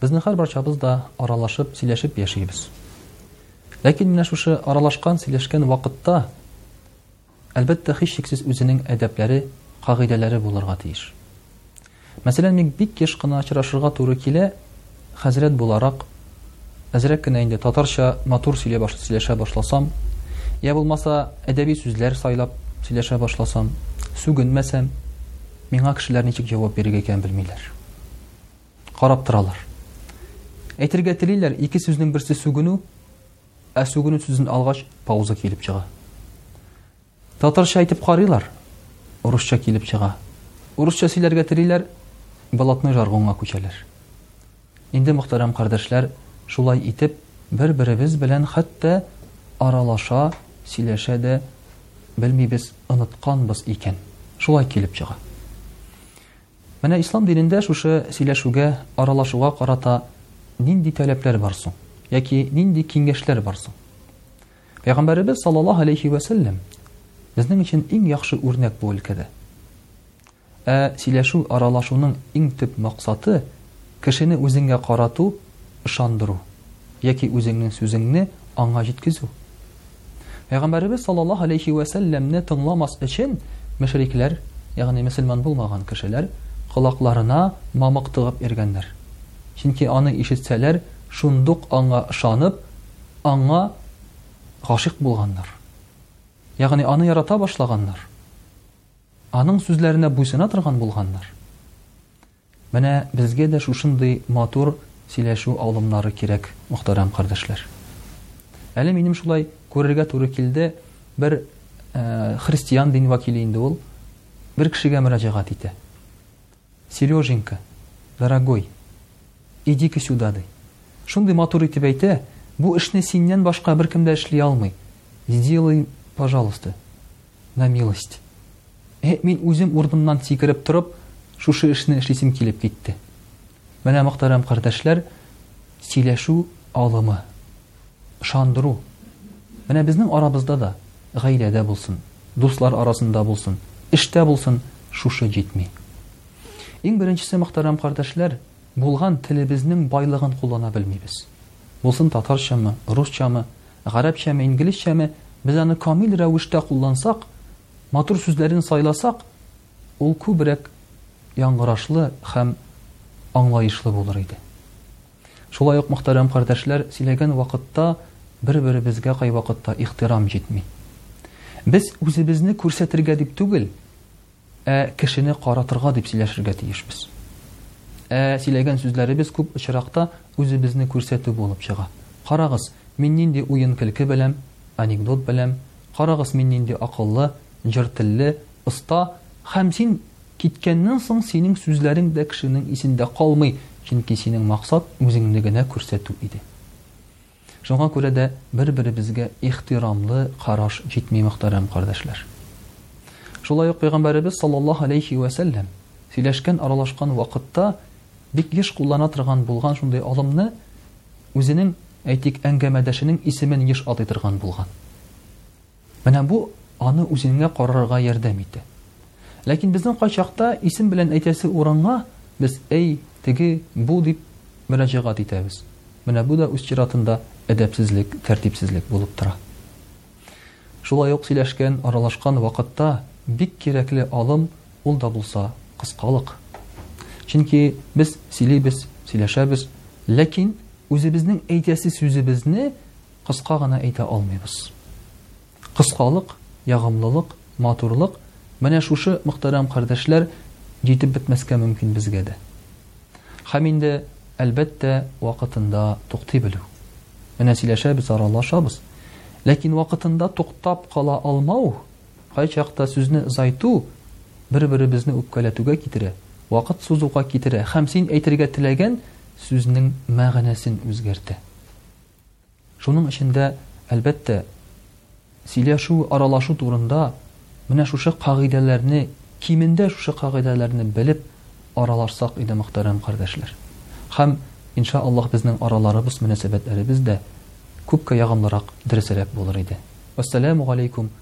Безнең һәрбарчабыз да аралашып, сөйләшеп яшибез. Ләкин менә шушы аралашкан, сөйләшкән вакытта, әлбәттә, һичшиксез үзенең әдәпләре, кагыйдәләре булырга тиеш. Мәсәлән, мин бик еш кына очрашырга туры килә, хәзрәт буларак, әзрәк кенә инде татарча матур сөйләп баш, сөйләшә башласам, я булмаса әдәби сүзләр сайлап сөйләшә башласам, сүгенмәсәм, миңа кешеләр ничек җавап бирергә икәнен белмиләр. карап торалар. Әйтергә телиләр, ике сүзнең берсе сүгенү, ә сүгенү сүзен алгач, пауза килеп чыга. Татарча әйтеп карыйлар, урысча килеп чыга. Урысча сөйләргә телиләр, балатны жаргонга күчәләр. Инде мөхтәрәм кардәшләр, шулай итеп, бер-беребез белән хәтта аралаша, сөйләшә дә белмибез, онытканбыз икән. Шулай килеп чыга. Менә ислам динендә шушы сөйләшүгә, аралашуга карата нинди таләпләр бар соң? Яки нинди киңәшләр бар соң? Пәйгамбәребез саллаллаһу алейхи вә сәлләм безнең өчен иң яхшы үрнәк бу өлкәдә. Ә сөйләшү, аралашуның иң төп максаты кешене үзеңгә карату, ышандыру яки үзеңнең сүзеңне аңа җиткезү. Пәйгамбәребез саллаллаһу алейхи вә сәлләмне тыңламас өчен мөшрикләр, ягъни мөселман булмаган кешеләр колакларына мамык тыгып йөргәннәр. Чөнки аны ишетсәләр, шундук аңа ышанып, аңа гашыйк булганнар. Ягъни аны ярата башлаганнар. Аның сүзләренә буйсына торган булганнар. Менә безгә дә шушындый матур сөйләшү алымнары кирәк, мөхтәрәм кардәшләр. Әле минем шулай күрергә туры килде, бер христиан дин вәкиле инде ул, бер кешегә мөрәҗәгать итә. Серёженька, дорогой, иди-ка сюда, ди. Шундый матур итеп әйтә, бу эшне синнән башка беркем дә эшли алмый. Сделай, пожалуйста. На милость. Э, мин үзем урынымнан сикереп торып, шушы эшне эшлисем килеп китте. Менә мөхтәрәм кардәшләр, сөйләшү алымы, ышандыру. Менә безнең арабызда да, гаиләдә булсын, дуслар арасында булсын, эштә булсын, шушы җитми. Иң беренчесе, мөхтәрәм кардәшләр, булган телебезнең байлыгын куллана белмибез. Булсын татарчамы, русчамы, Гарәпчәме, инглизчәме, без аны камил рәвештә куллансак, матур сүзләрен сайласак, ул күбрәк яңгырашлы һәм аңлаешлы булыр иде. Шулай ук, мөхтәрәм кардәшләр, сөйләгән вакытта бер-беребезгә кайвакытта ихтирам җитми. Без үзебезне күрсәтергә дип түгел, Ә кешене каратырга дип сөйләшергә тиешбез. Ә сөйләгән сүзләребез күп очракта үзебезне күрсәтү булып чыга. Карагыз, мин нинди уен-көлке беләм, анекдот беләм, карагыз, мин нинди акыллы, җыр телле, оста, һәм син киткәннән соң синең сүзләрең дә кешенең исендә калмый, чөнки синең максат үзеңне генә күрсәтү иде. Шуңа күрә дә бер-беребезгә ихтирамлы караш җитми, мөхтәрәм кардәшләр. Шулай ук Пәйгамбәребез саллаллаһу аләйһи вә сәлләм сөйләшкән, аралашкан вакытта бик еш куллана торган булган шундый алымны, үзенең, әйтик, әңгәмәдәшенең исемен еш атый торган булган. Менә бу аны үзеңә карарга ярдәм итә. Ләкин безнең кайчакта исем белән әйтәсе урынга без әй, теге, бу дип мөрәҗәгать итәбез. Менә бу да үз чиратында әдәпсезлек, тәртипсезлек булып тора. Шулай ук сөйләшкән, аралашкан вакытта бик кирәкле алым ул да булса кыскалык. Чөнки без сөйлибез, сөйләшәбез, ләкин үзебезнең әйтәсе сүзебезне Кыска гына әйтә алмыйбыз. Кыскалык, ягымлылык, матурлык, менә шушы, мөхтәрәм кардәшләр, җитеп бетмәскә мөмкин безгә дә. Хәм инде, әлбәттә, вакытында туктый белү. Менә сөйләшәбез, аралашабыз. Ләкин вакытында туктап кала алмау, кайчакта сүзне озайту бер-беребезне үпкәләтүгә китерә, вакыт сузуга китерә хәм син әйтергә теләгән сүзнең мәгънәсен үзгәртә. Шуның өчен дә, әлбәттә, сөйләшү, аралашу турында менә шушы кагыйдәләрне, кимендә шушы кагыйдәләрне белеп аралашсак иде, мөхтәрәм кардәшләр. Һәм, инша Аллаһ, безнең араларыбыз, мөнәсәбәтләребез дә күпкә ягымлырак, дөресрәк булыр иде. Вәссәламү галәйкүм!